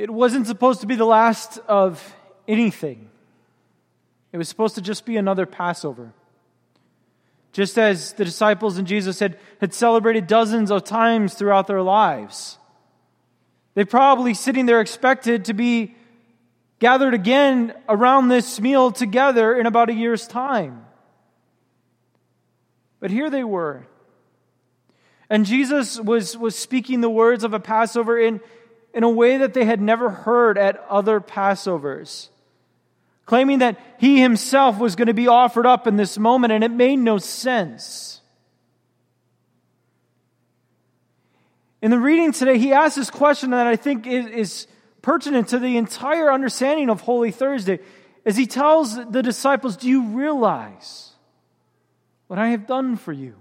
it wasn't supposed to be the last of anything. It was supposed to just be another Passover. Just as the disciples and Jesus had, had celebrated dozens of times throughout their lives. They probably sitting there expected to be gathered again around this meal together in about a year's time. But here they were. And Jesus was, was speaking the words of a Passover in, in a way that they had never heard at other Passovers claiming that he himself was going to be offered up in this moment, and it made no sense. In the reading today, he asks this question that I think is, is pertinent to the entire understanding of Holy Thursday as he tells the disciples, Do you realize what I have done for you?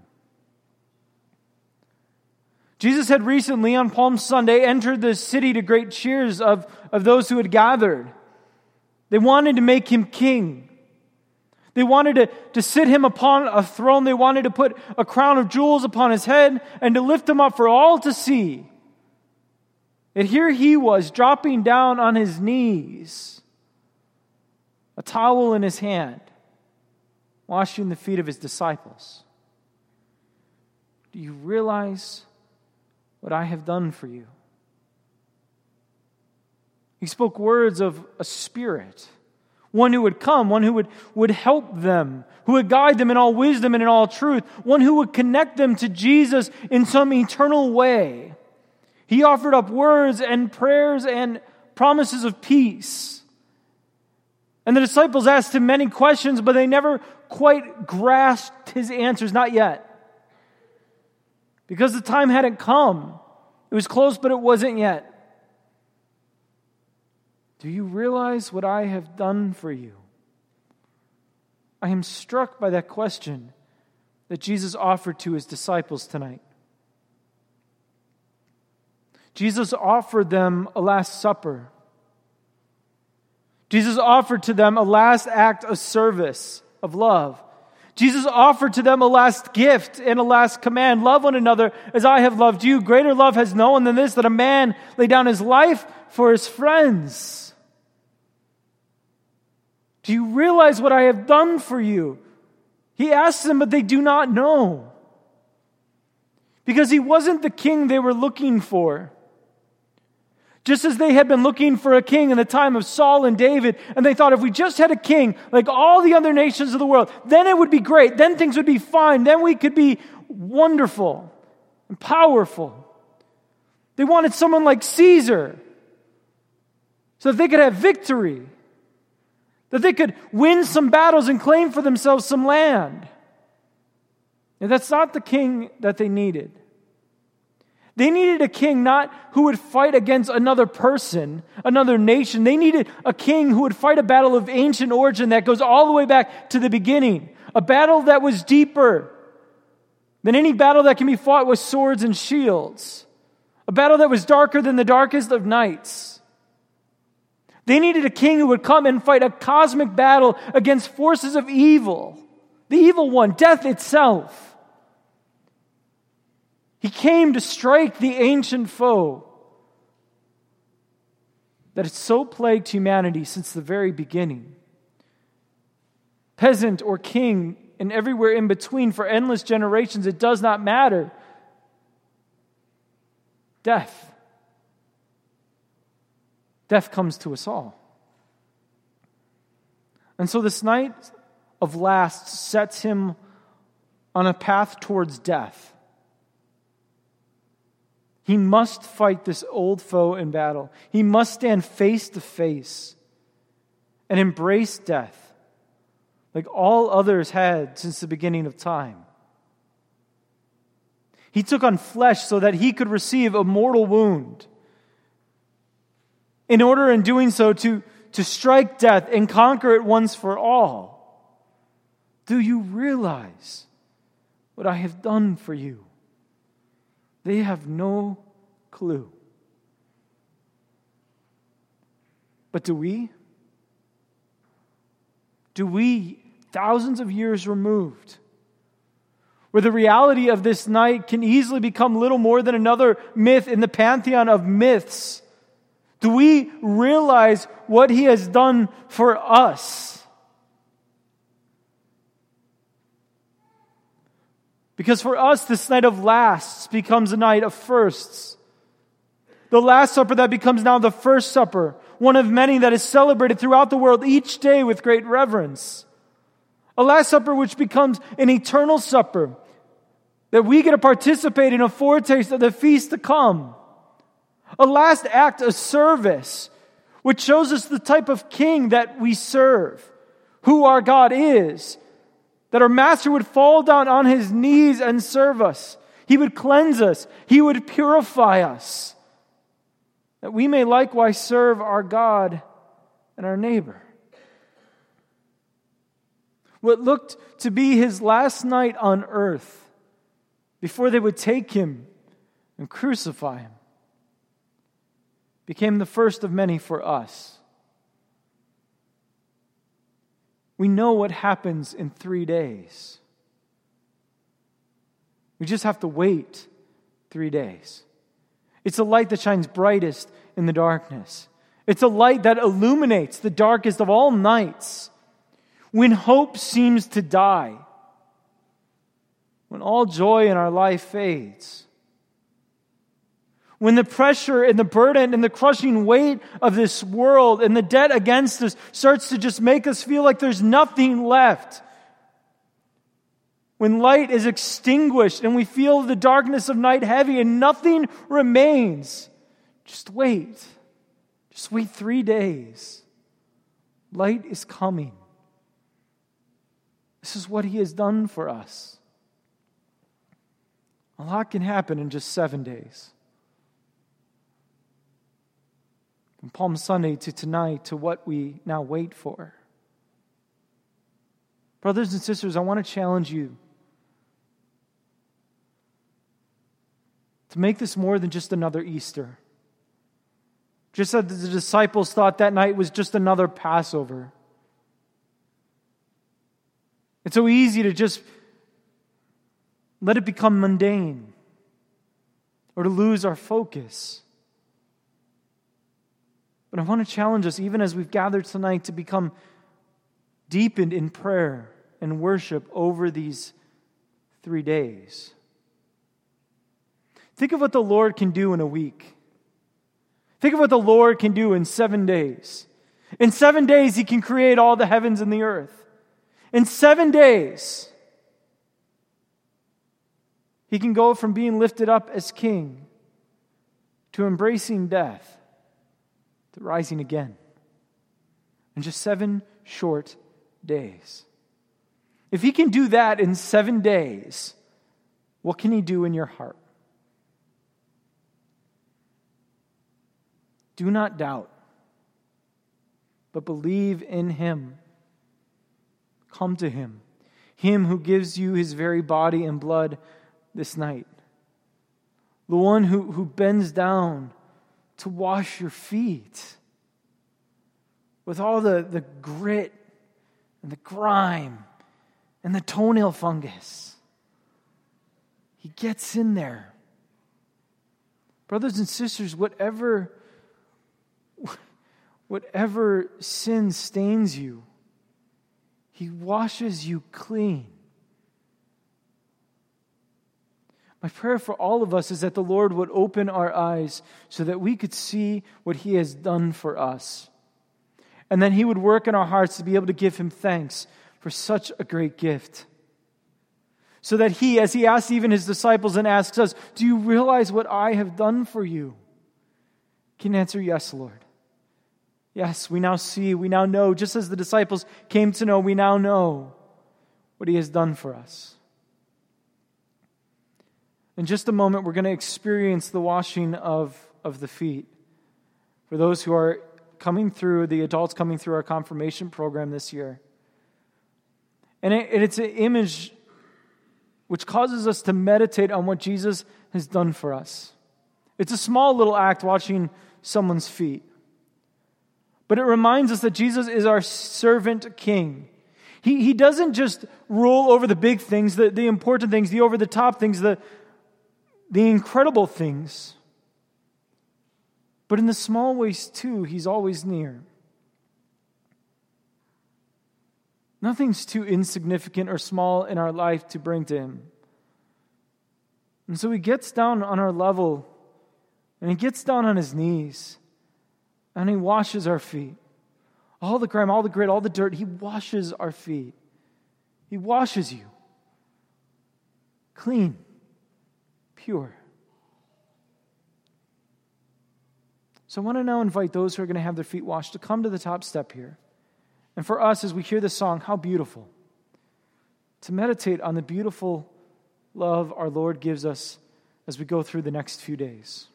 Jesus had recently, on Palm Sunday, entered the city to great cheers of, of those who had gathered. They wanted to make him king. They wanted to, to sit him upon a throne. They wanted to put a crown of jewels upon his head and to lift him up for all to see. And here he was dropping down on his knees, a towel in his hand, washing the feet of his disciples. Do you realize what I have done for you? He spoke words of a spirit, one who would come, one who would, would help them, who would guide them in all wisdom and in all truth, one who would connect them to Jesus in some eternal way. He offered up words and prayers and promises of peace. And the disciples asked him many questions, but they never quite grasped his answers, not yet. Because the time hadn't come. It was close, but it wasn't yet. Do you realize what I have done for you? I am struck by that question that Jesus offered to his disciples tonight. Jesus offered them a Last Supper. Jesus offered to them a last act of service, of love. Jesus offered to them a last gift and a last command love one another as I have loved you. Greater love has no one than this that a man lay down his life for his friends. Do you realize what I have done for you? He asks them, but they do not know. Because he wasn't the king they were looking for. Just as they had been looking for a king in the time of Saul and David, and they thought if we just had a king like all the other nations of the world, then it would be great. Then things would be fine. Then we could be wonderful and powerful. They wanted someone like Caesar so that they could have victory that they could win some battles and claim for themselves some land. And that's not the king that they needed. They needed a king not who would fight against another person, another nation. They needed a king who would fight a battle of ancient origin that goes all the way back to the beginning. A battle that was deeper than any battle that can be fought with swords and shields. A battle that was darker than the darkest of nights. They needed a king who would come and fight a cosmic battle against forces of evil, the evil one, death itself. He came to strike the ancient foe that has so plagued humanity since the very beginning. Peasant or king, and everywhere in between for endless generations, it does not matter. Death. Death comes to us all. And so this night of last sets him on a path towards death. He must fight this old foe in battle. He must stand face to face and embrace death like all others had since the beginning of time. He took on flesh so that he could receive a mortal wound in order in doing so to, to strike death and conquer it once for all. Do you realize what I have done for you? They have no clue. But do we? Do we, thousands of years removed, where the reality of this night can easily become little more than another myth in the pantheon of myths? Do we realize what he has done for us? Because for us, this night of lasts becomes a night of firsts. The Last Supper that becomes now the First Supper, one of many that is celebrated throughout the world each day with great reverence. A Last Supper which becomes an eternal supper, that we get to participate in a foretaste of the feast to come. A last act of service, which shows us the type of king that we serve, who our God is, that our master would fall down on his knees and serve us. He would cleanse us. He would purify us. That we may likewise serve our God and our neighbor. What looked to be his last night on earth before they would take him and crucify him became the first of many for us. We know what happens in three days. We just have to wait three days. It's a light that shines brightest in the darkness. It's a light that illuminates the darkest of all nights. When hope seems to die, when all joy in our life fades, when the pressure and the burden and the crushing weight of this world and the debt against us starts to just make us feel like there's nothing left. When light is extinguished and we feel the darkness of night heavy and nothing remains, just wait. Just wait three days. Light is coming. This is what He has done for us. A lot can happen in just seven days. From Palm Sunday to tonight to what we now wait for. Brothers and sisters, I want to challenge you to make this more than just another Easter. Just as the disciples thought that night was just another Passover. It's so easy to just let it become mundane or to lose our focus. But I want to challenge us, even as we've gathered tonight, to become deepened in prayer and worship over these three days. Think of what the Lord can do in a week. Think of what the Lord can do in seven days. In seven days, He can create all the heavens and the earth. In seven days, He can go from being lifted up as king to embracing death to rising again in just seven short days. If he can do that in seven days, what can he do in your heart? Do not doubt, but believe in him. Come to him, him who gives you his very body and blood this night, the one who, who bends down to wash your feet with all the, the grit and the grime and the toenail fungus. He gets in there. Brothers and sisters, whatever, whatever sin stains you, He washes you clean. My prayer for all of us is that the Lord would open our eyes so that we could see what He has done for us. And then He would work in our hearts to be able to give Him thanks for such a great gift. So that He, as He asks even His disciples and asks us, Do you realize what I have done for you? Can answer, Yes, Lord. Yes, we now see, we now know, just as the disciples came to know, we now know what He has done for us. In just a moment, we're going to experience the washing of, of the feet. For those who are coming through, the adults coming through our confirmation program this year. And it, it's an image which causes us to meditate on what Jesus has done for us. It's a small little act watching someone's feet. But it reminds us that Jesus is our servant king. He, he doesn't just rule over the big things, the, the important things, the over the top things, the, the incredible things. But in the small ways, too, He's always near. Nothing's too insignificant or small in our life to bring to Him. And so He gets down on our level and He gets down on His knees and He washes our feet. All the grime, all the grit, all the dirt, He washes our feet. He washes you clean, pure. So I want to now invite those who are going to have their feet washed to come to the top step here. And for us, as we hear this song, how beautiful, to meditate on the beautiful love our Lord gives us as we go through the next few days.